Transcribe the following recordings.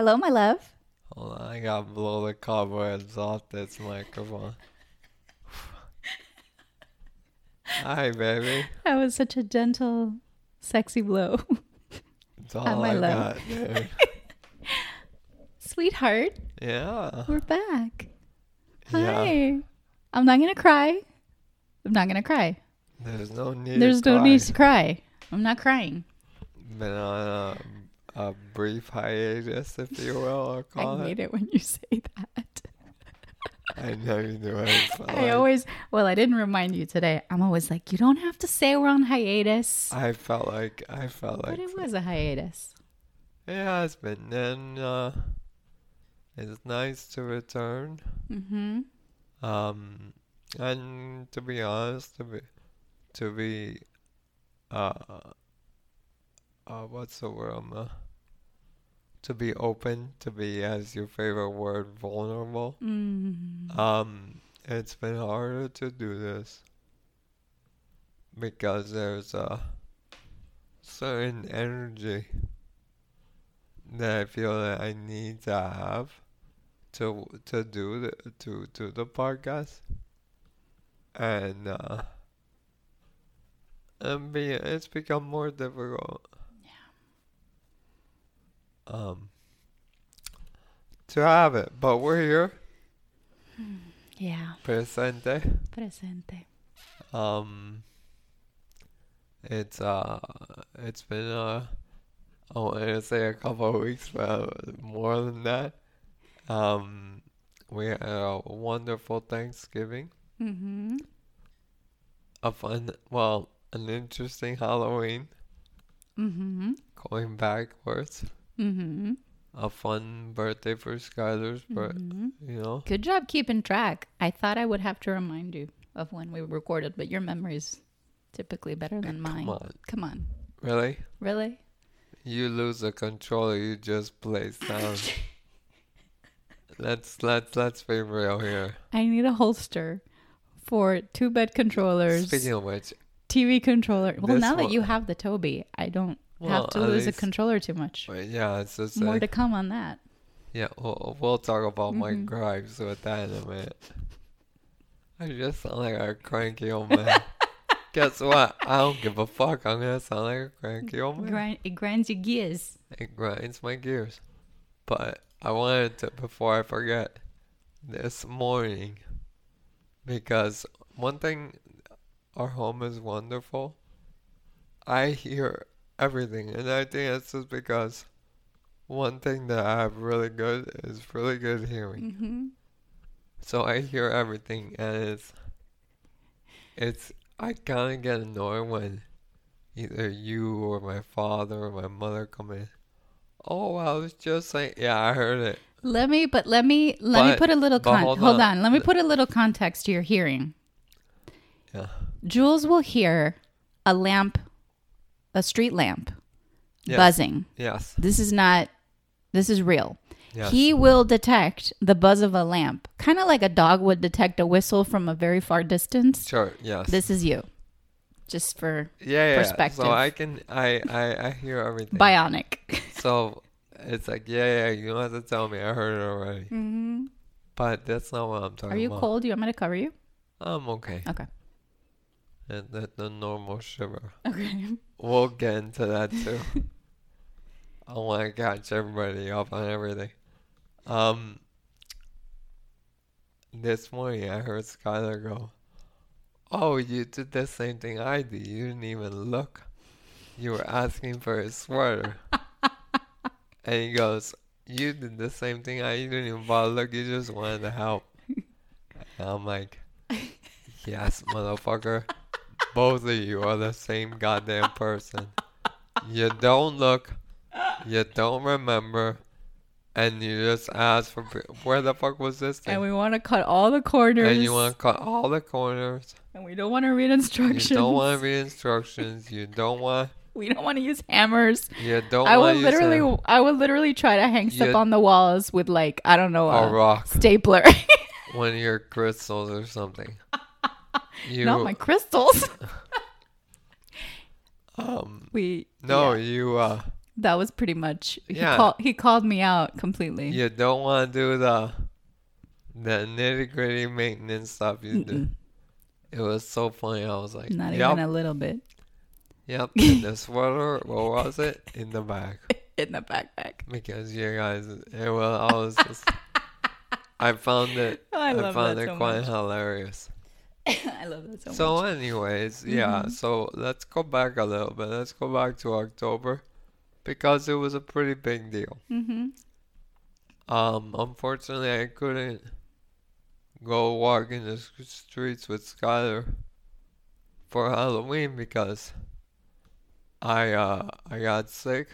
Hello, my love. Hold on, I gotta blow the cobwebs off this microphone. Hi, baby. That was such a gentle, sexy blow. It's all my I love. got, dude. Sweetheart, Yeah. we're back. Yeah. Hi. I'm not going to cry. I'm not going to cry. There's no need. There's to no cry. need to cry. I'm not crying. Been on a, a brief hiatus, if you will, I call hate it. it when you say that. I know you do. I like, always, well, I didn't remind you today. I'm always like, you don't have to say we're on hiatus. I felt like I felt like. But it was a hiatus. it has been. And uh, it's nice to return. Mm-hmm. Um, and to be honest, to be, to be, uh, uh, what's the word? Um, uh, to be open, to be, as your favorite word, vulnerable. Mm. Um, it's been harder to do this because there's a certain energy that I feel that I need to have to to do the to to the podcast, and uh, and be it's become more difficult. Yeah. Um. To have it, but we're here. Yeah. Presente. Presente. Um, it's uh, it's been uh, I want to say a couple of weeks, but more than that. Um, we had a wonderful Thanksgiving, Mm-hmm. a fun, well, an interesting Halloween. Mm-hmm. Going backwards, Mm-hmm. a fun birthday for Skylar's, but mm-hmm. you know, Good job keeping track. I thought I would have to remind you of when we recorded, but your memory's typically better than mine. come on, Come on. really? Really? You lose the controller, you just place down. let's let's let's be real here. I need a holster for two bed controllers, Speaking of which, TV controller. Well, now that you have the Tobii, I don't Well, have to lose least- a controller too much. wait, yeah, it's just More like, to come on that. yeah, we'll, we'll talk about my Mhm. gripes with that in a minute. I just sound like a cranky old man. Guess what? I don't give a fuck. I'm gonna sound like a cranky old man. Grind, it grinds your gears. It grinds my gears. But I wanted to, before I forget, this morning, because one thing, our home is wonderful. I hear everything, and I think that's just because one thing that I have really good is really good hearing. Mm-hmm. So I hear everything, and it's, it's, I kind of get annoyed when either you or my father or my mother come in. Oh, I was just saying, yeah, I heard it. Let me, but let me, let me put a little but con- hold hold, on. on. Let me put a little context to your hearing. Yeah. Jules will hear a lamp, a street lamp, Yes. buzzing. Yes. This is not. This is real. Yes. He will detect the buzz of a lamp, kind of like a dog would detect a whistle from a very far distance. Sure. Yes. This is you, just for yeah, yeah. perspective. So I can, I, I, I hear everything. bionic. So it's like, yeah, yeah. You don't have to tell me. I heard it already. hmm But that's not what I'm talking about. Are you about. cold? Do you want me to cover you? I'm okay. Okay. And the, the normal shiver. Okay. We'll get into that too. I want to catch everybody up on everything. Um, this morning I heard Skylar go, "Oh, you did the same thing I did. You didn't even look. You were asking for a sweater." and he goes, "You did the same thing I. You didn't even bother look. You just wanted to help." And I'm like, "Yes, motherfucker." Both of you are the same goddamn person. You don't look, you don't remember, and you just ask for where the fuck was this thing? And we want to cut all the corners. And you want to cut all the corners. and we don't want to read instructions. You don't want to read instructions. You don't want. we don't want to use hammers. Yeah, don't I want would to use literally, a, I would literally try to hang stuff on the walls with like I don't know a a rock, stapler. one of your crystals or something. You Not my crystals. um we no yeah. you uh that was pretty much. He, Yeah. call, he called me out completely. You don't want to do the the nitty gritty maintenance stuff you do. It was so funny. I was like, Not yep, even a little bit yep. In the sweater, what was it? In the bag. in the backpack. Because you guys, it was, I was just, I found it, I I, love found it so quite much. hilarious. I love that so, So, much. anyways, yeah. Mhm. So let's go back a little bit. Let's go back to October because it was a pretty big deal. Mm-hmm. Um, unfortunately, I couldn't go walk in the streets with Skylar for Halloween because I uh I got sick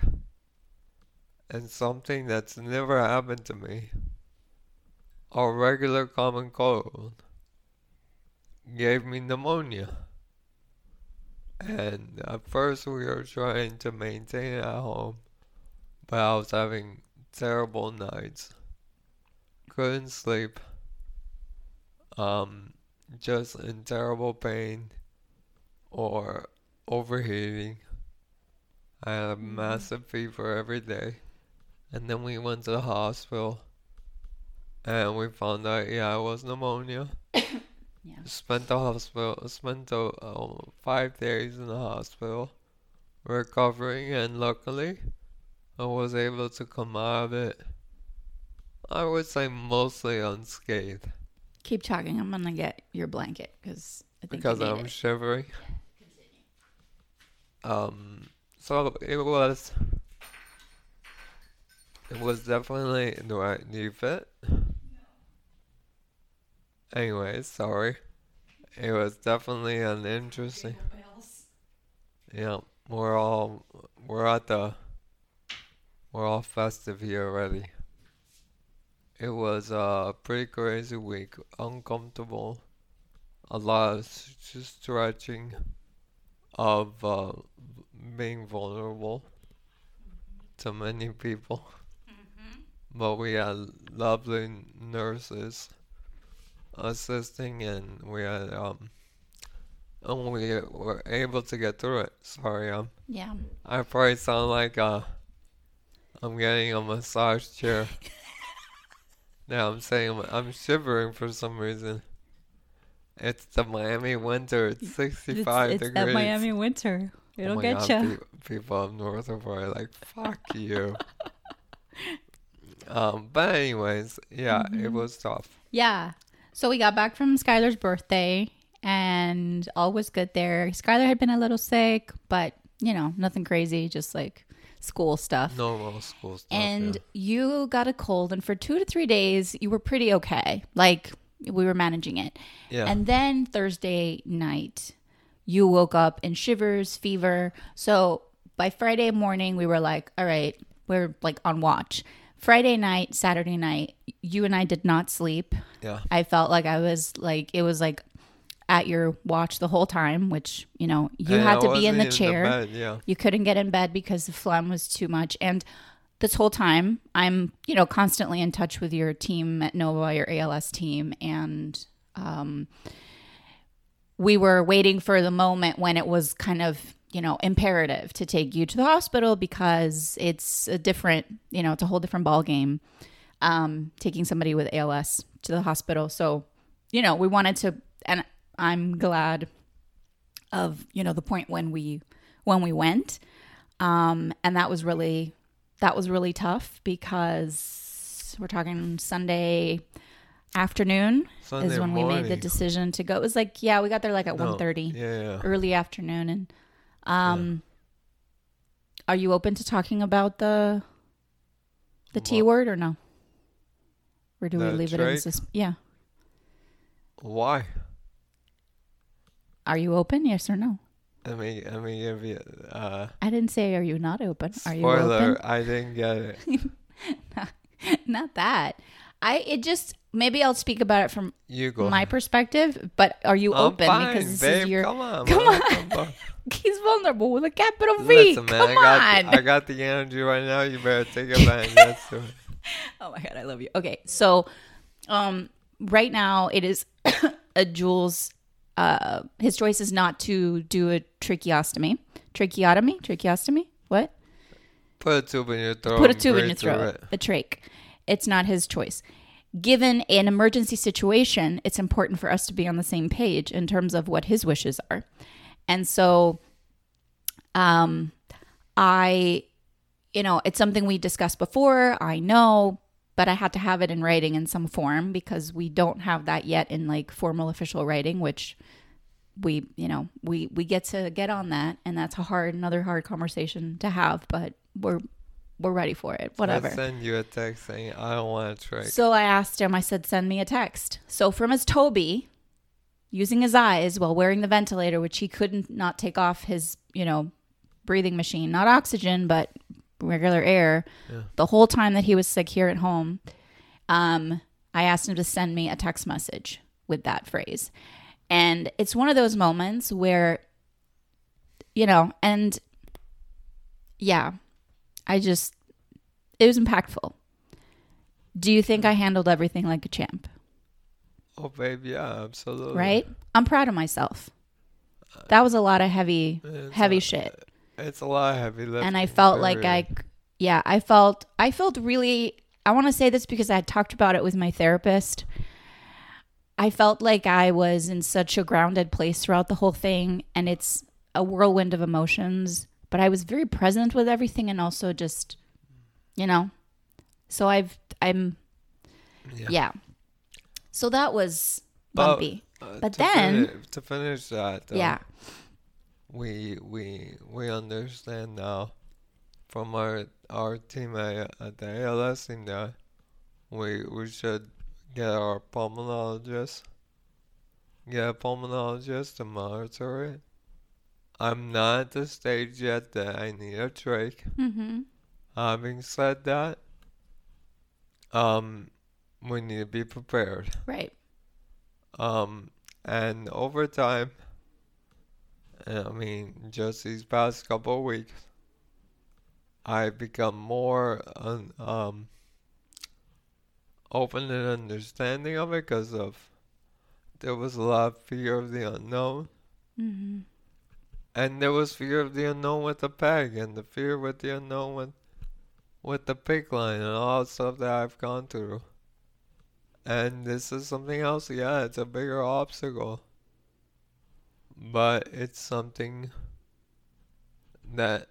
and something that's never happened to me. A regular common cold gave me pneumonia. And at first we were trying to maintain it at home, but I was having terrible nights. Couldn't sleep. Um, just in terrible pain or overheating. I had a massive fever every day. And then we went to the hospital and we found out, yeah, it was pneumonia. Yeah. Spent the hospital, spent the, uh, five days in the hospital recovering, and luckily I was able to come out of it. I would say mostly unscathed Keep talking. I'm gonna get your blanket because I think because need I'm it. shivering. Um, so it was. It was definitely. Do I you fit? Anyway, sorry. It was definitely an interesting. Yeah, we're all we're at the we're all festive here already. It was a pretty crazy week, uncomfortable, a lot of just stretching, of uh, being vulnerable to many people. But we had lovely nurses assisting, and we had um, and we were able to get through it. Sorry, um, Yeah. I probably sound like uh, I'm getting a massage chair. now I'm saying I'm, I'm shivering for some reason. It's the Miami winter. It's 65 it's, it's degrees. that Miami winter. Oh It'll my get you. pe- people up north are probably like, "Fuck you." um, but anyways, yeah, it Mm-hmm. was tough. Yeah. So we got back from Skylar's birthday and all was good there. Skylar had been a little sick, but you know, nothing crazy, just like school stuff. Normal school stuff. and yeah. you got a cold and for 2 to 3 days you were pretty okay. Like we were managing it. yeah, And then Thursday night, you woke up in shivers, fever. So by Friday morning, we were like, all right, we're like on watch. Friday night, Saturday night, you and I did not sleep. yeah, I felt like I was like, it was like at your watch the whole time, which, you know, you And had to be in the chair. bed, yeah, You couldn't get in bed because the phlegm was too much. And this whole time, I'm, you know, constantly in touch with your team at Nova, your ALS team. And um, we were waiting for the moment when it was kind of, you know, imperative to take you to the hospital because it's a different, you know, it's a whole different ball game um, taking somebody with ALS to the hospital. So, you know, we wanted to, and I'm glad of, you know, the point when we, when we went. Um, and that was really, that was really tough because we're talking Sunday afternoon Sunday is when we made the decision to go. It was like, yeah, we got there like at No, 1.30 Yeah, yeah. early afternoon. And, um, are you open to talking about the, the T What? word or no? Or do we The leave it in trach? sus- Yeah. Why? Are you open? Yes or no? I mean, I mean, give you uh I didn't say are you not open. Are you open? I didn't get it. not that. I it just maybe I'll speak about it from You go. my perspective, but are you I'm open fine, because this babe. is your Come on, Come man. on. Come on. he's vulnerable with a capital V. Listen, man. Come I got on. The, I got the energy right now. You better take advantage. Let's it. oh my god, I love you. Okay, so um right now it is a Jules uh his choice is not to do a tracheostomy. Tracheotomy? Tracheostomy? What? Put a tube in your throat. put a tube in your throat, a trach. It's not his choice. Given an emergency situation, it's important for us to be on the same page in terms of what his wishes are. And so um I you know, it's something we discussed before, I know, but I had to have it in writing in some form because we don't have that yet in like formal official writing, which we, you know, we we get to get on that and that's a hard another hard conversation to have, but we're we're ready for it. Whatever. I send you a text saying I don't want to trick. So I asked him, I said, send me a text. So from his Tobii, using his eyes while wearing the ventilator, which he couldn't not take off his, you know, breathing machine, not oxygen, but regular air, Yeah. the whole time that he was sick here at home, um, I asked him to send me a text message with that phrase. And it's one of those moments where, you know, and yeah, I just, it was impactful. Do you think I handled everything like a champ? oh, baby, yeah, absolutely. Right? I'm proud of myself. That was a lot of heavy, It's heavy a- shit. It's a lot of heavy lifting. And I felt like I, yeah, I felt, I felt really, I want to say this because I had talked about it with my therapist. I felt like I was in such a grounded place throughout the whole thing. And it's a whirlwind of emotions, but I was very present with everything and also just, you know, so I've, I'm, Yeah. yeah. So that was But, bumpy. Uh, But to then- to finish that, though, yeah. we we we understand now from our our team at, at the ALS team that we we should get our pulmonologist get a pulmonologist to monitor it. I'm not at the stage yet that I need a trach. Mm-hmm. Having said that, um, we need to be prepared. Right. Um, and over time, I mean, just these past couple of weeks, I've become more un, um, open and understanding of it because of there was a lot of fear of the unknown, Mm-hmm. And there was fear of the unknown with the peg, and the fear with the unknown with with the PICC line, and all the stuff that I've gone through. And this is something else, yeah, it's a bigger obstacle. But it's something that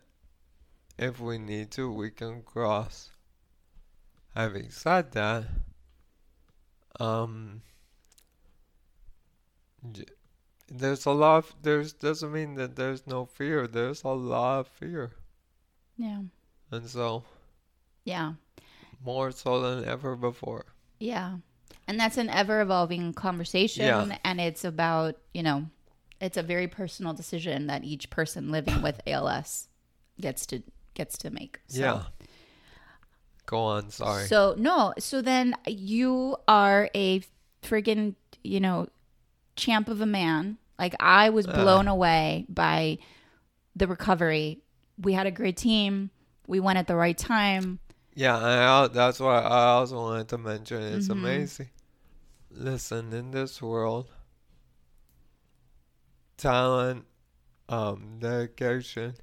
if we need to, we can cross. Having said that, um, there's a lot of, there's, doesn't mean that there's no fear, there's a lot of fear. Yeah. And so, Yeah. more so than ever before. Yeah. And that's an ever evolving conversation. Yeah. And it's about, you know, it's a very personal decision that each person living with ALS gets to gets to make. So, Yeah. Go on, sorry. So no, so then you are a friggin', you know, champ of a man. Like I was blown away by the recovery. We had a great team. We went at the right time. Yeah, I, that's why I also wanted to mention it's Mhm. amazing. Listen, in this world, talent, um, dedication,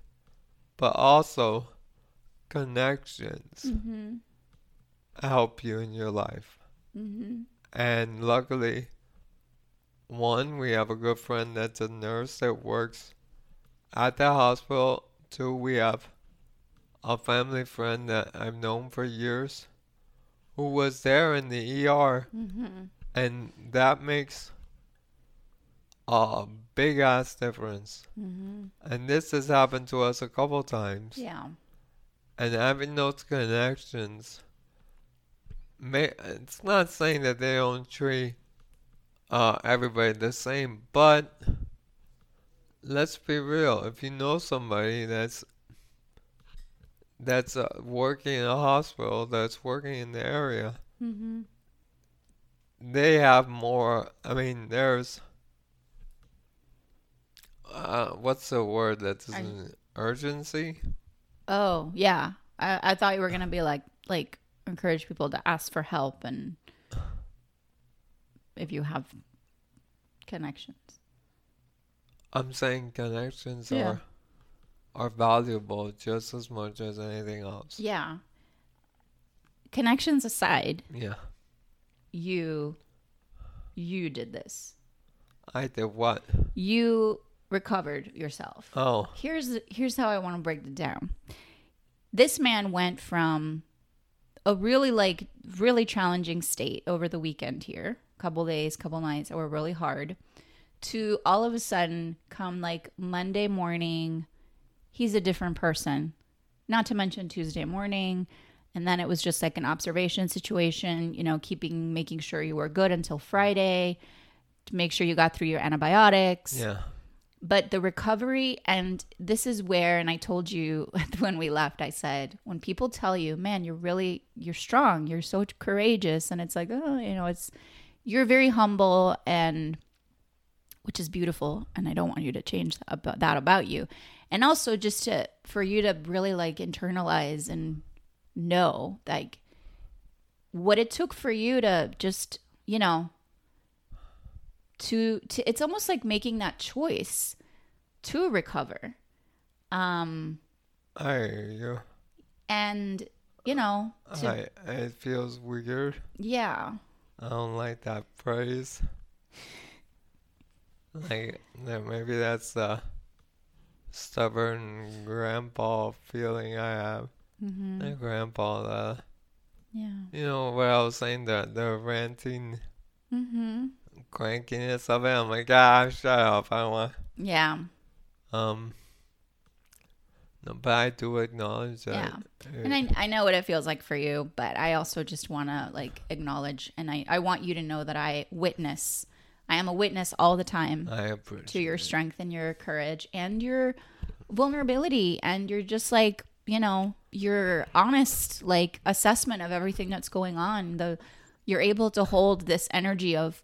but also connections Mm-hmm. help you in your life. Mm-hmm. And luckily, one, we have a good friend that's a nurse that works at the hospital. Two, we have a family friend that I've known for years who was there in the ER. Mm-hmm. And that makes a big ass difference. Mm-hmm. And this has happened to us a couple times. Yeah. And having those connections, may, it's not saying that they don't treat uh, everybody the same, but let's be real. If you know somebody that's that's uh, working in a hospital, that's working in the area, Mm-hmm. they have more. I mean, there's uh, what's the word that's Ur- in urgency? Oh, yeah. I, I thought you were gonna be like like encourage people to ask for help and if you have connections. I'm saying connections Yeah. are are valuable just as much as anything else. Yeah. Connections aside, Yeah. you you did this. I did what? You recovered yourself. Oh, Here's here's how I want to break it down. This man went from a really like really challenging state over the weekend here, couple days, couple nights that were really hard, to all of a sudden come like Monday morning, he's a different person. Not to mention Tuesday morning, and then it was just like an observation situation, you know, keeping making sure you were good until Friday to make sure you got through your antibiotics yeah. But the recovery and this is where and i told you when we left i said when people tell you man you're really you're strong you're so courageous and it's like oh you know it's you're very humble and which is beautiful and i don't want you to change that about, that about you. And also just to for you to really like internalize and know like what it took for you to just you know to to it's almost like making that choice to recover um I hear you. and you know to, I, it feels weird. yeah I don't like that phrase. Like, that maybe that's the stubborn grandpa feeling I have. mm-hmm. The grandpa, the, yeah you know what I was saying, the, the ranting mm-hmm. Crankiness of it. I'm like, ah, shut up. I don't want, yeah um, no, but I do acknowledge that. Yeah. and I, I know what it feels like for you but i also just want to like acknowledge and I, I want you to know that i witness i am a witness all the time I appreciate to your strength and your courage and your vulnerability and you're just like you know your honest like assessment of everything that's going on the you're able to hold this energy of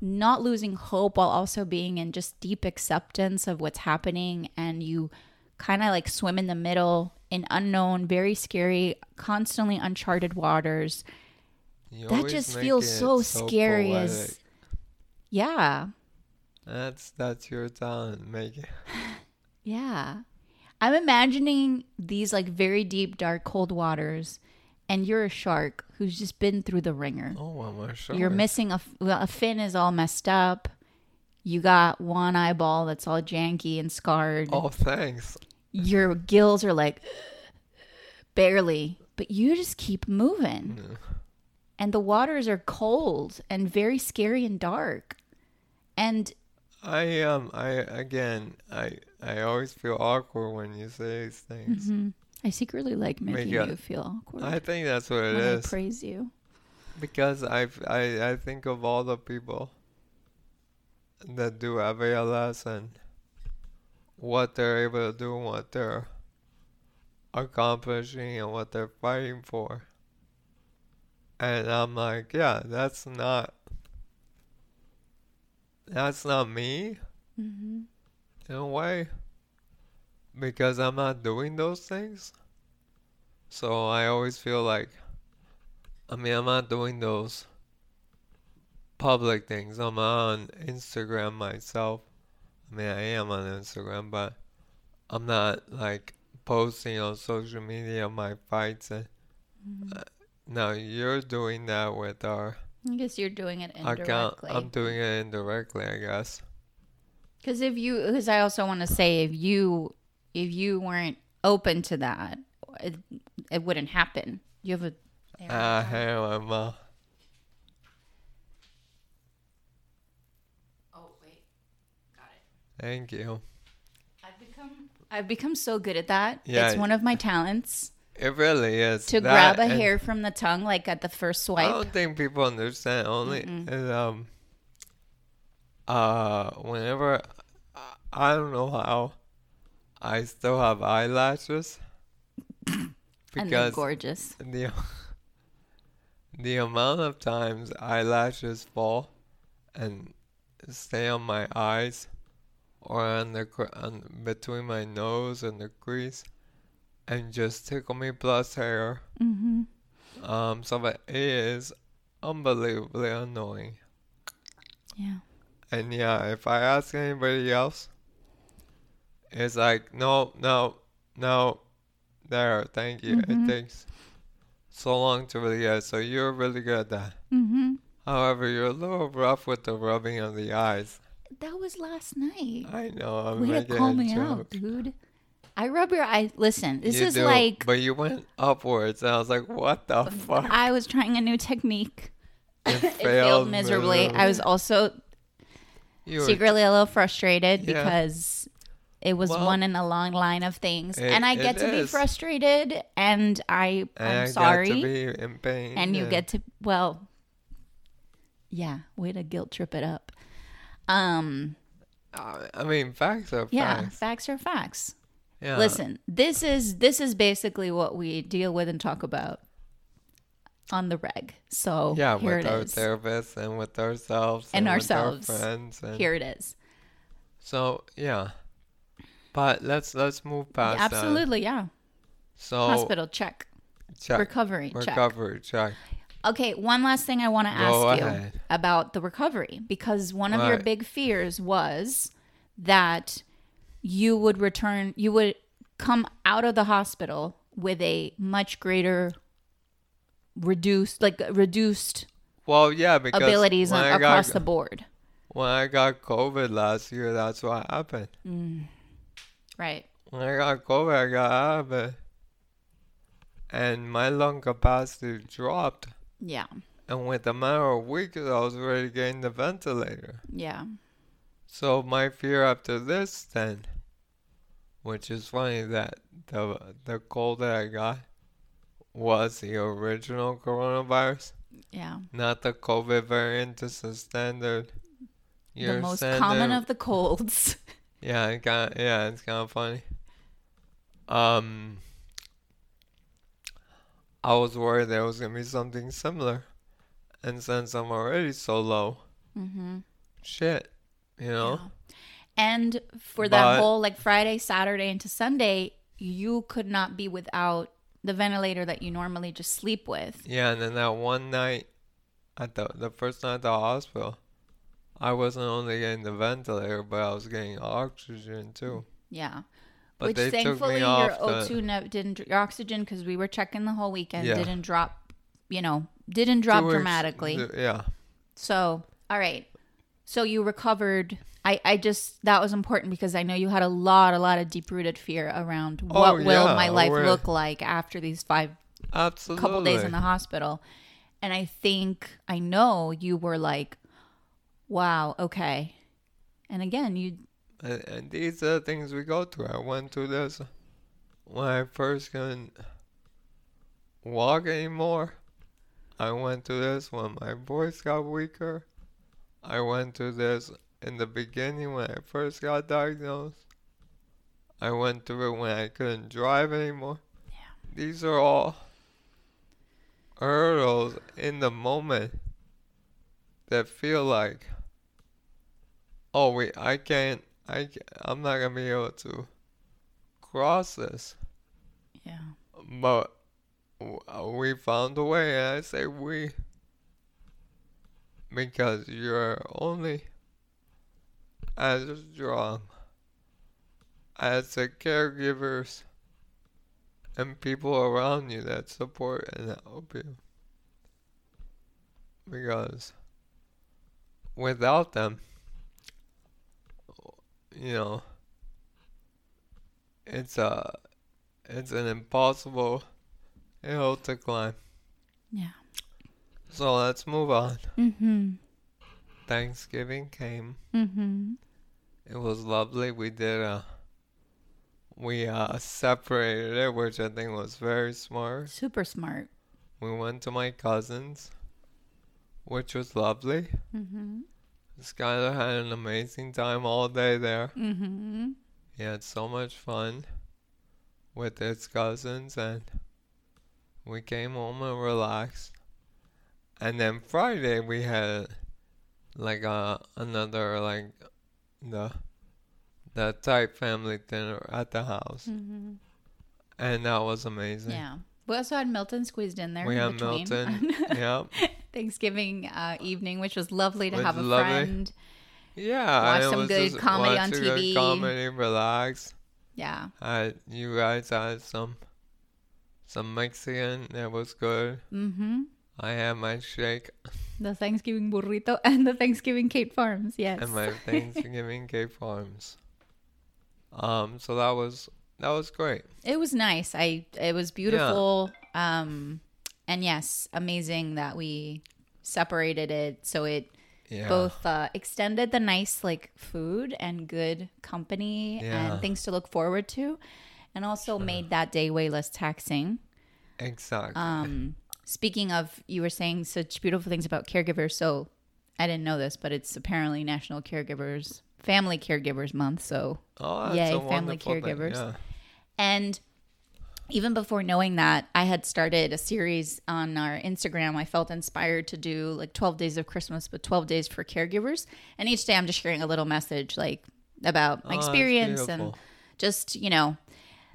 not losing hope while also being in just deep acceptance of what's happening and you kind of like swim in the middle in unknown very scary constantly uncharted waters You that just feels it so scary as yeah That's that's your talent, make it. Yeah. I'm imagining these like very deep, dark, cold waters, and you're a shark who's just been through the ringer. Oh, I'm a shark. You're missing a, a fin is all messed up. You got one eyeball that's all janky and scarred. Oh, thanks. Your gills are like barely, but you just keep moving. Yeah. And the waters are cold and very scary and dark. And I um I again I I always feel awkward when you say these things. mhm, I secretly like making it- you feel awkward I think that's what it when I praise you. because I've, I I think of all the people that do have ALS and what they're able to do and what they're accomplishing and what they're fighting for. And I'm like, yeah, that's not that's not me hmm in a way because I'm not doing those things. So I always feel like, I mean, I'm not doing those public things. I'm on Instagram myself. I mean, I am on Instagram, but I'm not like posting on social media my fights. And uh, now you're doing that with our I guess you're doing it account. indirectly. I'm doing it indirectly, I guess. Because if you, because I also want to say, if you, if you weren't open to that, it, it wouldn't happen. You have a. there we Ah, go. hey, my oh wait, got it. Thank you. I've become, I've become so good at that. Yeah. It's one of my talents It really is. to That grab a hair from the tongue, like at the first swipe. I don't think people understand. Only is, um, uh, whenever I- I don't know how I still have eyelashes and they're because gorgeous. the the amount of times eyelashes fall and stay on my eyes or on the on between my nose and the crease and just tickle me plus hair. Mm-hmm. Um, so that it is unbelievably annoying. Yeah. And yeah, if I ask anybody else, it's like, no, no, No, there. Thank you. Mhm. It takes so long to really get. So you're really good at that. Mm-hmm. However, you're a little rough with the rubbing of the eyes. That was last night. I know. I'm Way to call me joke. out, dude. I rub your eyes. Listen, this You is do, like But you went upwards, and I was like, "What the fuck?" I was trying a new technique. It It failed miserably. I was also You were- secretly a little frustrated Yeah. because it was Well, one in a long line of things, it- and I get to be frustrated, and I and I'm I sorry, to be in pain. and you get to well, yeah, way to guilt trip it up. Um, I mean, facts are facts. yeah, facts. facts are facts. Yeah. Listen, this is this is basically what we deal with and talk about on the reg. So Yeah, with it our is. therapists and with ourselves And with our ourselves. friends and Here it is. so yeah. But let's let's move past that. Absolutely, yeah. So Hospital check. check Recovery check. recovery check. Okay, one last thing I want to ask Go you ahead. about the recovery because one of your big fears was that you would return, you would come out of the hospital with a much greater reduced, like reduced Well, yeah, because abilities on, I across got, the board. when I got COVID last year, that's what happened. Mm. Right. I got COVID, I got out of it, and my lung capacity dropped. Yeah. And with a matter of weeks, I was ready to get in the ventilator. Yeah. So my fear after this then, which is funny that the the cold that I got was the original coronavirus, Yeah. not the COVID variant. This is standard. the most common of the colds. yeah, it kind yeah, it's kind of funny. Um, I was worried there was gonna be something similar, and since I'm already so low, mm-hmm. shit, you know. Yeah. And for that whole like Friday, Saturday into Sunday, you could not be without the ventilator that you normally just sleep with. Yeah, and then that one night, at the the first night at the hospital, I wasn't only getting the ventilator, but I was getting oxygen too. Yeah. But Which they took thankfully me your O2 the, ne- didn't your oxygen because we were checking the whole weekend Yeah. didn't drop, you know, didn't drop weeks- dramatically. th- yeah, So, all right. So you recovered. I, I just that was important because I know you had a lot a lot of deep rooted fear around oh, what will Oh, yeah, my life look like after these five absolutely. couple days in the hospital. And I think I know you were like, wow, okay. And again, you and, and these are the things we go through. I went through this when I first couldn't walk anymore. I went through this when my voice got weaker. I went through this in the beginning when I first got diagnosed. I went through it when I couldn't drive anymore. Yeah. These are all hurdles in the moment that feel like, oh wait, I can't, I, ca- I'm not gonna be able to cross this. yeah. But uh, we found a way, and I say we because you're only as strong as the caregivers and people around you that support and help you. Because without them, you know, it's a it's an impossible hill to climb. Yeah. So let's move on. Mm-hmm. Thanksgiving came. Mm-hmm. It was lovely. We did a, we uh separated it, which I think was very smart. Super smart. We went to my cousin's, which was lovely. Mm-hmm. Skylar had an amazing time all day there. Mm-hmm. He had so much fun with his cousins, and we came home and relaxed. And then Friday we had like uh, another like the the type family dinner at the house, Mm-hmm. and that was amazing. Yeah. We also had Milton squeezed in there. We in had between Milton. yep. Thanksgiving uh, evening, which was lovely to Was have a lovely. friend. Yeah. Watch some good comedy on TV. Comedy, relax. Yeah. Uh, you guys had some some Mexican that was good. Mm-hmm. I had my shake The Thanksgiving burrito and the Thanksgiving Kate Farms. Yes. and my Thanksgiving Kate Farms. Um, so that was that was great. It was nice. I it was beautiful. Um and yes, amazing that we separated it so it Yeah. both uh, extended the nice like food and good company Yeah. and things to look forward to and also made that day way less taxing. Exactly. Um speaking of you were saying such beautiful things about caregivers, so I didn't know this, but it's apparently National Caregivers Family Caregivers Month, so oh, yay, family wonderful thing, caregivers. Yeah. And even before knowing that, I had started a series on our Instagram. I felt inspired to do like 12 days of Christmas, but 12 days for caregivers. And each day I'm just sharing a little message like about my Oh, experience and just, you know.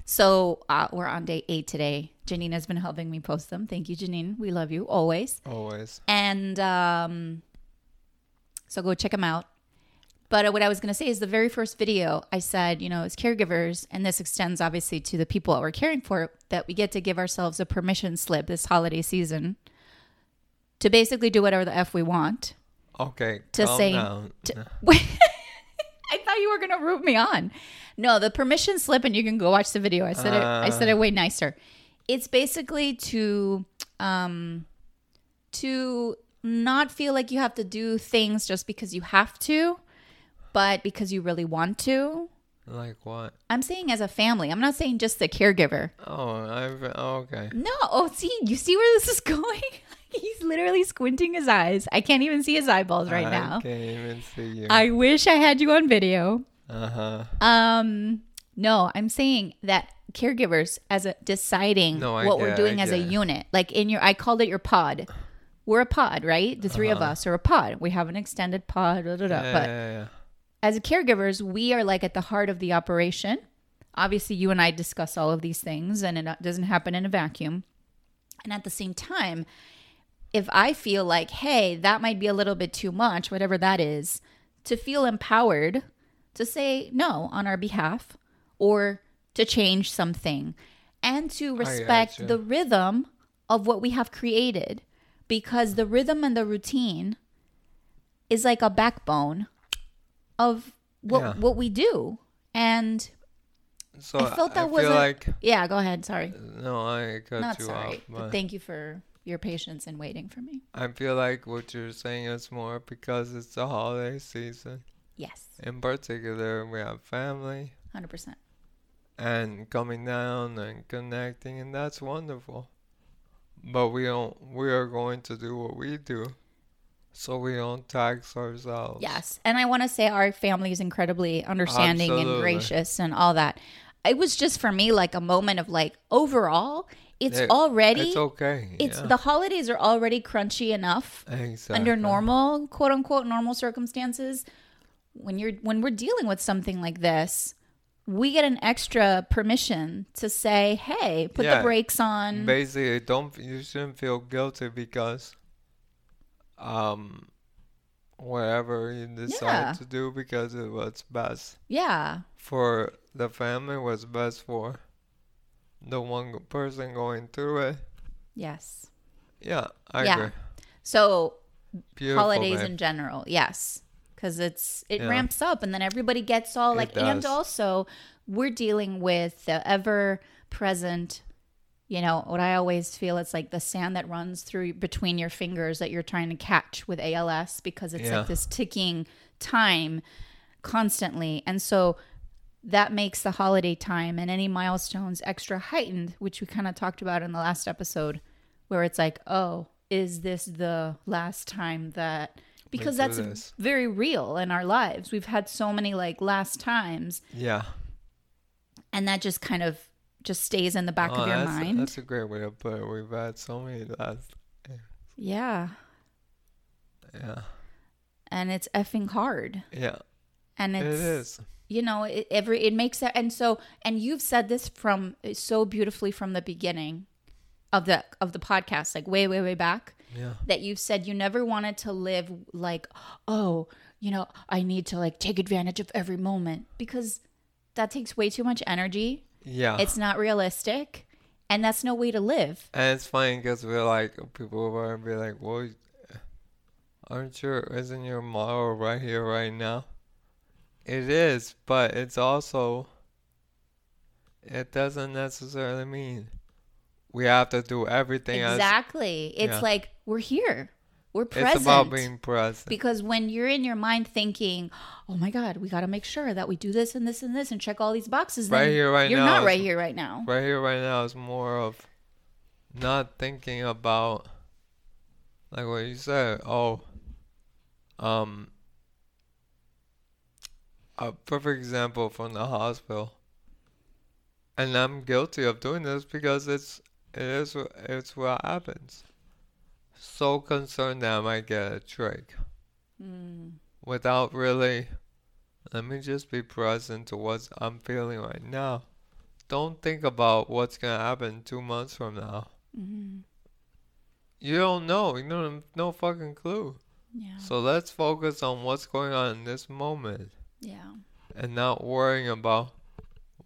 So uh, we're on day eight today. Janine has been helping me post them. Thank you, Janine. We love you always. Always. And um, so go check them out. But what I was going to say is the very first video, I said, you know, as caregivers, and this extends obviously to the people that we're caring for, that we get to give ourselves a permission slip this holiday season to basically do whatever the F we want. Okay. To say- to- I thought you were going to root me on. No, the permission slip, and you can go watch the video. I said it. I said it way nicer. It's basically to um, to not feel like you have to do things just because you have to, but because you really want to. Like what? I'm saying as a family. I'm not saying just the caregiver. Oh, I've oh, okay. No. Oh, see, you see where this is going? He's literally squinting his eyes. I can't even see his eyeballs right I now. I can't even see you. I wish I had you on video. Uh huh. Um, no, I'm saying that caregivers as a deciding No, what we're doing I as a get it. unit. Like in your, I called it your pod. We're a pod, right? The 3 of Uh-huh. us are a pod. We have an extended pod. Da, da, da. Yeah, But yeah, yeah. As caregivers, we are like at the heart of the operation. Obviously, you and I discuss all of these things, and it doesn't happen in a vacuum. And at the same time, if I feel like, hey, that might be a little bit too much, whatever that is, to feel empowered to say no on our behalf or to change something and to respect the rhythm of what we have created because the rhythm and the routine is like a backbone of what Yeah. what we do and So I felt that I wasn't like yeah go ahead sorry no, I cut not you sorry off, thank you for your patience and waiting for me I feel like what you're saying is more because it's the holiday season. yes In particular, we have family 100% and coming down and connecting, and that's wonderful. But we don't. We are going to do what we do, so we don't tax ourselves. Yes. And I want to say our family is incredibly understanding and gracious and all that. It was just for me like a moment of like overall, it's It- already It's okay. it's yeah. the holidays are already crunchy enough exactly. under normal quote unquote normal circumstances. When you're when we're dealing with something like this, we get an extra permission to say, "Hey, put the brakes on." Basically, don't you shouldn't feel guilty because, um, whatever you decide Yeah. to do because it was best yeah. for the family was best for the one person going through it. Yes. Yeah, I Yeah. agree. So Beautiful, holidays babe. in general yes because it's it Yeah. ramps up and then everybody gets all It like and also we're dealing with the ever present you know what i always feel it's like the sand that runs through between your fingers that you're trying to catch with als because it's Yeah. like this ticking time constantly and so that makes the holiday time and any milestones extra heightened which we kind of talked about in the last episode where it's like oh is this the last time that because that's this. very real in our lives we've had so many like last times Yeah. and that just kind of just stays in the back Oh, of your that's, mind That's a great way to put it. We've had so many last. yeah Yeah. and it's effing hard Yeah. and It it's you know it, every it makes that and so and you've said this from so beautifully from the beginning of the of the podcast like way way way back Yeah. that you've said you never wanted to live like oh you know i need to like take advantage of every moment because that takes way too much energy. Yeah. It's not realistic, and that's no way to live. And it's funny because we're like, people will be like, well, aren't you, isn't your model right here, right now? It is, but it's also, it doesn't necessarily mean we have to do everything as, Exactly. It's Yeah. like we're here. We're present. it's about being present. because when you're in your mind thinking, "Oh my God, we got to make sure that we do this and this and this and check all these boxes," Right here, right you're now not right here, right now. right here, right now is more of not thinking about, like what you said, oh, um, a perfect example from the hospital. And I'm guilty of doing this because it's it is it's what happens. So concerned that I might get a trick Mm. without really let me just be present to what I'm feeling right now. Don't think about what's gonna happen two months from now. Mhm. You don't know. You don't have no fucking clue. Yeah. So let's focus on what's going on in this moment Yeah. and not worrying about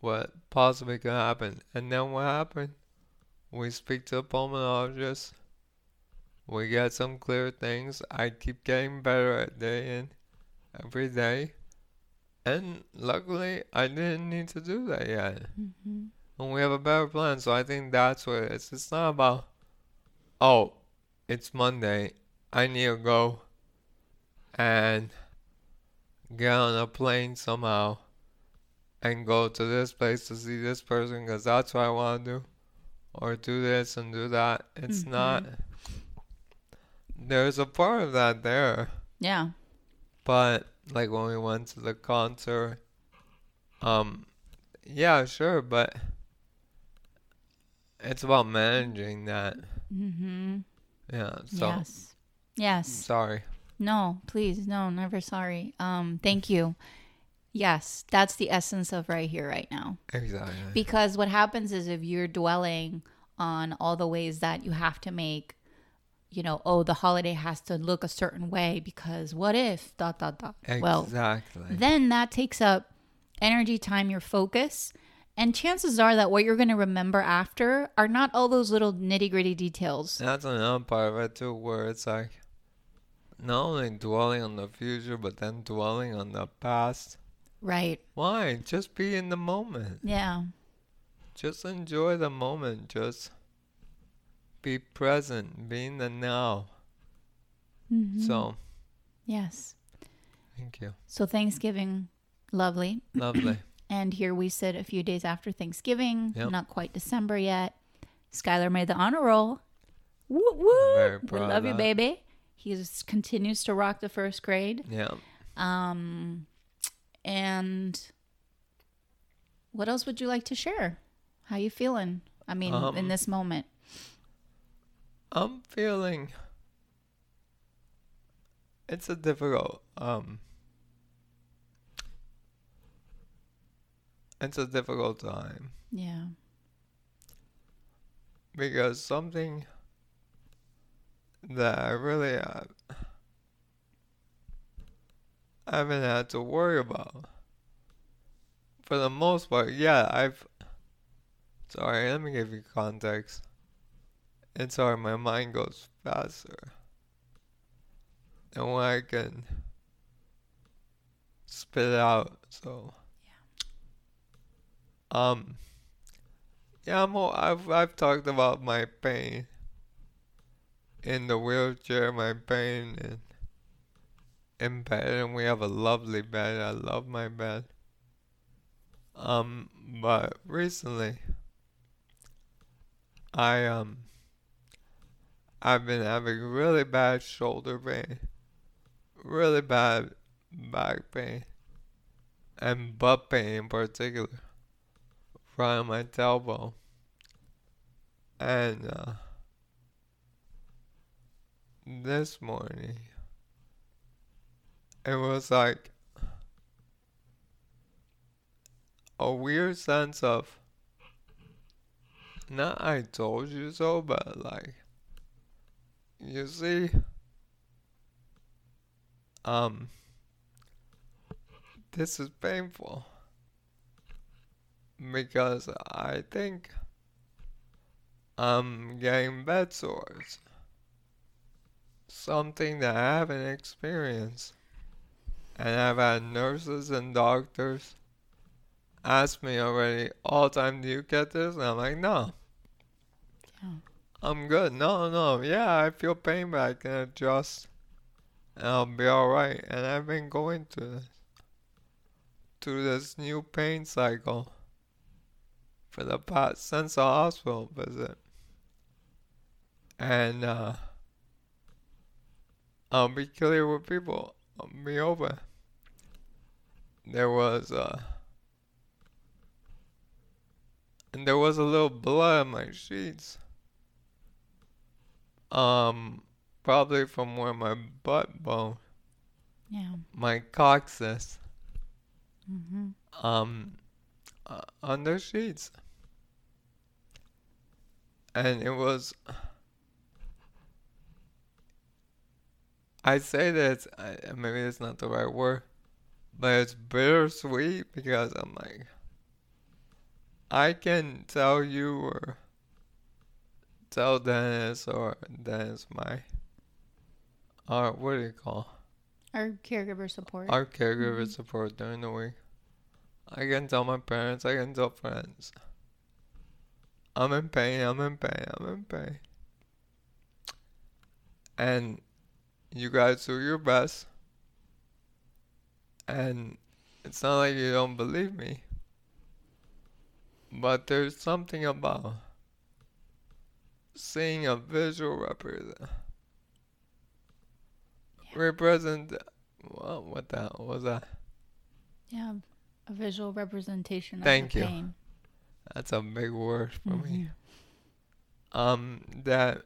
what possibly could happen. And then what happened? We speak to a pulmonologist. We get some clear things. I keep getting better at day in every day. And luckily, I didn't need to do that yet. hmm And we have a better plan. So I think that's what it is. It's not about, oh, it's Monday. I need to go and get on a plane somehow and go to this place to see this person because that's what I want to do. Or do this and do that. It's Mhm. not. There's a part of that there. Yeah. But like when we went to the concert, um, yeah, sure, but it's about managing that. hmm Yeah. So yes. Yes. sorry. No, please, no, never sorry. Um, thank you. Yes, that's the essence of right here, right now. Exactly. Because what happens is if you're dwelling on all the ways that you have to make, you know, oh, the holiday has to look a certain way because what if dot dot dot. Well, exactly. then that takes up energy, time, your focus. And chances are that what you're going to remember after are not all those little nitty gritty details. That's another part of it too, where it's like not only dwelling on the future, but then dwelling on the past. Right. Why? Just be in the moment. Yeah. Just enjoy the moment. Just be present. Be in the now. Mhm. So, yes. thank you. So Thanksgiving, lovely. Lovely. And here we sit a few days after Thanksgiving, Yep. not quite December yet. Skylar made the honor roll. Woo woo! We love you, baby. He continues to rock the first grade. Yeah. Um, and what else would you like to share? How you feeling? I mean, in Um, this moment. I'm feeling it's a difficult um it's a difficult time Yeah. because something that I really uh, haven't had to worry about for the most part yeah I've sorry let me give you context it's hard. My mind goes faster. And when I can spit it out so. Yeah. um yeah I'm, I've I've talked about my pain. In the wheelchair my pain in in bed and we have a lovely bed. I love my bed. Um but recently I um I've been having really bad shoulder pain, really bad back pain, and butt pain in particular, on my tailbone. And uh, this morning, it was like a weird sense of not I told you so, but like you see, um, this is painful. because I think I'm getting bed sores. Something that I haven't experienced. And I've had nurses and doctors ask me already, all the time, do you get this? And I'm like, no. I'm good. No, no. Yeah, I feel pain, but I can adjust. And I'll be alright. And I've been going through this. Through this new pain cycle. For the past, since the hospital visit. And, uh, I'll be clear with people. I'll be open. There was, uh, and there was a little blood on my sheets. Um, probably from where my butt bone, Yeah. my coccyx, Mm-hmm. um, uh, on the sheets. And it was, I say that I, maybe it's not the right word, but it's bittersweet because I'm like, I can tell you or tell Dennis or Dennis my our what do you call Our caregiver support. our caregiver Mhm. support during the week. I can tell my parents, I can tell friends. I'm in pain, I'm in pain, I'm in pain. And you guys do your best. And it's not like you don't believe me. But there's something about seeing a visual represent represent what what the hell was that? yeah. A visual representation Thank of you. pain. That's a big word for me. Mhm. Um that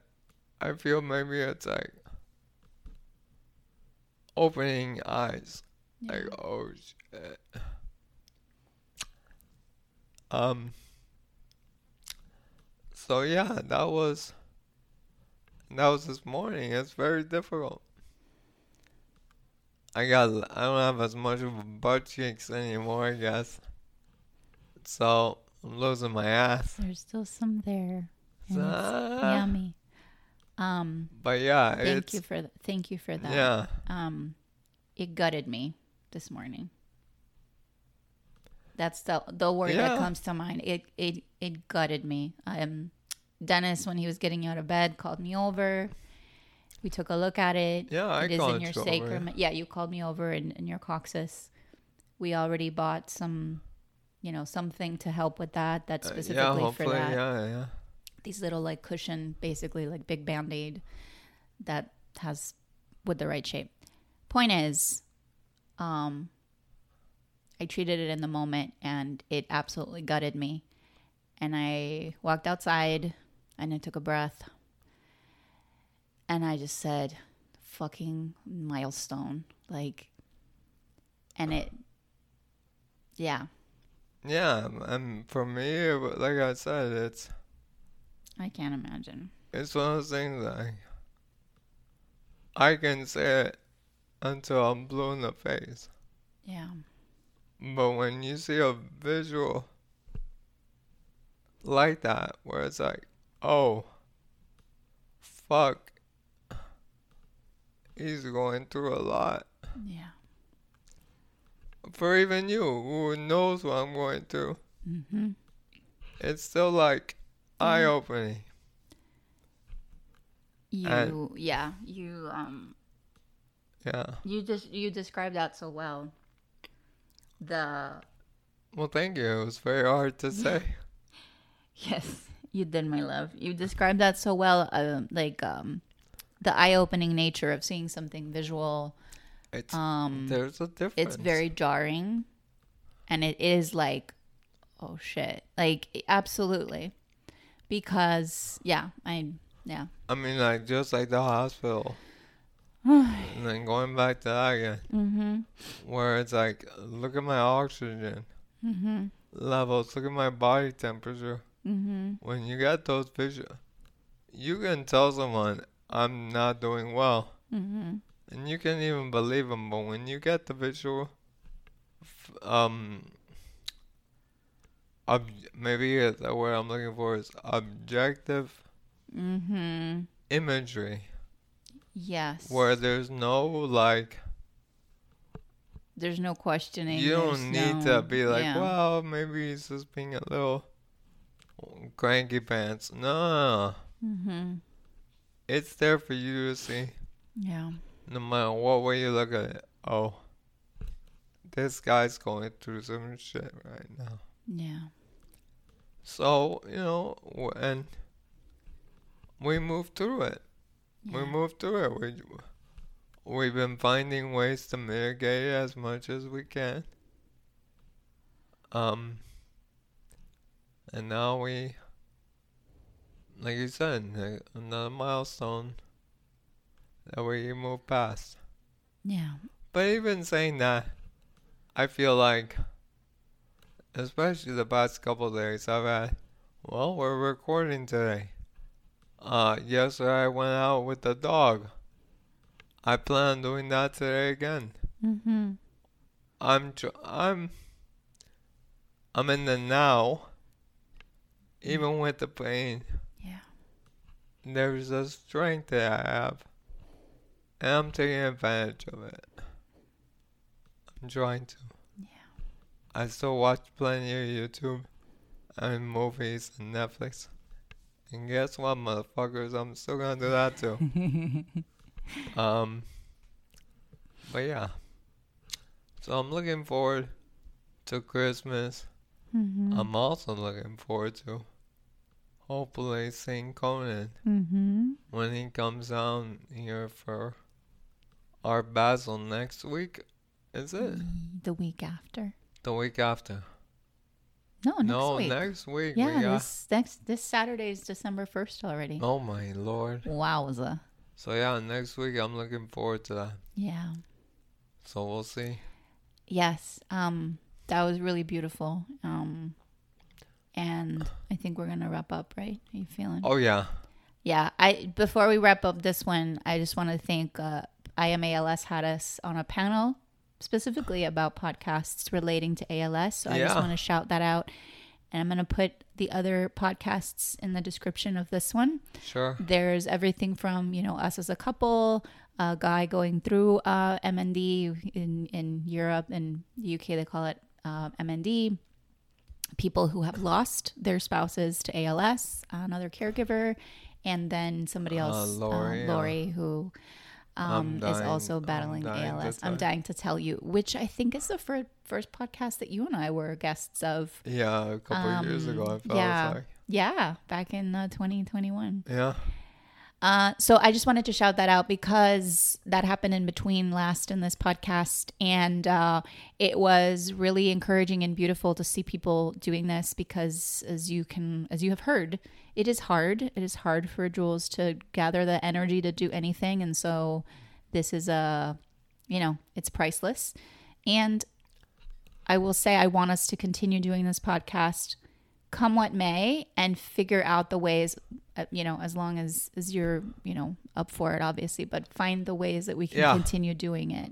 I feel maybe it's like opening eyes. Yeah. Like oh shit. Um so yeah, that was that was this morning. It's very difficult. I got I don't have as much of a butt cheeks anymore, I guess. So I'm losing my ass. There's still some there. Ah. yummy. Um, But yeah, thank you for th- thank you for that. yeah. Um, it gutted me this morning. That's the the word Yeah. that comes to mind. It it it gutted me. Um, Dennis, when he was getting out of bed, called me over. We took a look at it. Yeah, I it is in your you over. sacrum. Yeah, you called me over in, in your coccyx. We already bought some, you know, something to help with that. That's Uh, specifically yeah, for hopefully, that yeah, yeah. these little like cushion, basically like big band aid that has with the right shape. Point is, um, I treated it in the moment and it absolutely gutted me. And I walked outside and I took a breath and I just said, fucking milestone. Like, and it, yeah, Yeah, and for me, like I said, it's I can't imagine. it's one of those things like I can say it until I'm blue in the face, Yeah. but when you see a visual like that, where it's like, oh, fuck, he's going through a lot. Yeah. For even you, who knows what I'm going through, Mm-hmm. it's still like Yeah. eye opening. You, And- yeah, you, um, Yeah. you just you described that so well. The Well, thank you. It was very hard to say. yes, you did, my love. You described that so well. Um, like um, the eye-opening nature of seeing something visual. It's Um, there's a difference. it's very jarring, and it is like, oh shit, like absolutely, because yeah, I yeah. I mean, like just like the hospital, and then going back to that again, mm-hmm. where it's like, look at my oxygen Mm-hmm. levels, look at my body temperature. Mm-hmm. When you get those visual, you can tell someone I'm not doing well, Mm-hmm. and you can even believe them. But when you get the visual, f- um, ob- maybe the word I'm looking for is objective Mm-hmm. imagery Yes. where there's no like There's no questioning. you don't need no- to be like yeah. well maybe he's just being a little cranky pants no Mm-hmm. it's there for you to see Yeah. no matter what way you look at it oh this guy's going through some shit right now Yeah. so you know and we move through it we Yeah. move through it. We we've been finding ways to mitigate it as much as we can. Um, and now we, like you said, another milestone that we move past. Yeah. But even saying that, I feel like, especially the past couple days, I've had, well, we're recording today. Uh, yesterday I went out with the dog. I plan on doing that today again. Mm-hmm. I'm, tr- I'm, I'm in the now. Even with the pain, Yeah. there's a strength that I have, and I'm taking advantage of it. I'm trying to. Yeah. I still watch plenty of YouTube and movies and Netflix. And guess what, motherfuckers? I'm still gonna do that too. Um, but yeah. So I'm looking forward to Christmas. mm-hmm. I'm also looking forward to hopefully seeing Conan mm-hmm. when he comes down here for Art Basel next week. Is it The week after. the week after? No, next no, week. next week we yeah, got. this next this Saturday is December first already. Oh my lord! Wowza. So yeah, next week I'm looking forward to that. Yeah. So we'll see. Yes. Um, that was really beautiful. Um, and I think we're gonna wrap up, right? Are you feeling? Oh yeah, Yeah. I before we wrap up this one, I just want to thank uh, I AM ALS had us on a panel specifically about podcasts relating to ALS. So I just want to shout that out. And I'm going to put the other podcasts in the description of this one. sure. There's everything from, you know, us as a couple, a guy going through uh, MND in, in Europe and the UK, they call it uh, MND. People who have lost their spouses to ALS, another caregiver, and then somebody Uh, else, uh, Lori, Lori, uh, who I'm um, is also I'm battling ALS. I'm dying to tell you, which I think is the fir- first podcast that you and I were guests of. Yeah, a couple of years ago, I Um, felt yeah. like. Yeah, back in uh, 2021. Yeah. Uh, so I just wanted to shout that out because that happened in between last and this podcast, and uh, it was really encouraging and beautiful to see people doing this because, as you can, as you have heard, it is hard. It is hard for Jules to gather the energy to do anything, and so this is a, you know, it's priceless. And I will say, I want us to continue doing this podcast come what may and figure out the ways uh, you know as long as as you're you know up for it obviously but find the ways that we can Yeah. continue doing it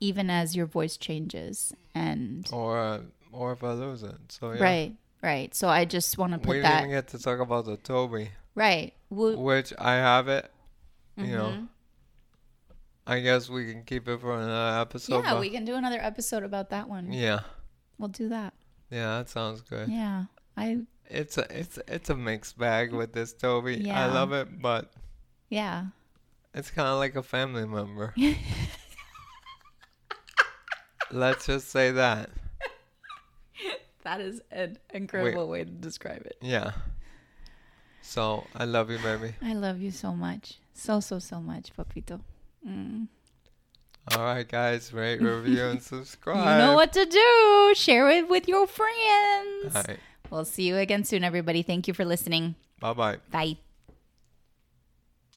even as your voice changes and Or uh, or if I lose it. So yeah. right right so i just want to We put didn't that even get to talk about the Tobii, right Wo- which I have it. You know, Mhm. I guess we can keep it for another episode. yeah we can do another episode about that one yeah, we'll do that yeah, that sounds good. yeah i It's a it's it's a mixed bag with this Tobii. I love it, but yeah it's kind of like a family member. Let's just say that. that is an incredible way to describe it Yeah. So I love you, baby. i love you so much so so so much papito mm. All right, guys, rate, review, and subscribe. You know what to do. Share it with your friends. All right. We'll see you again soon, everybody. Thank you for listening. Bye bye. Bye.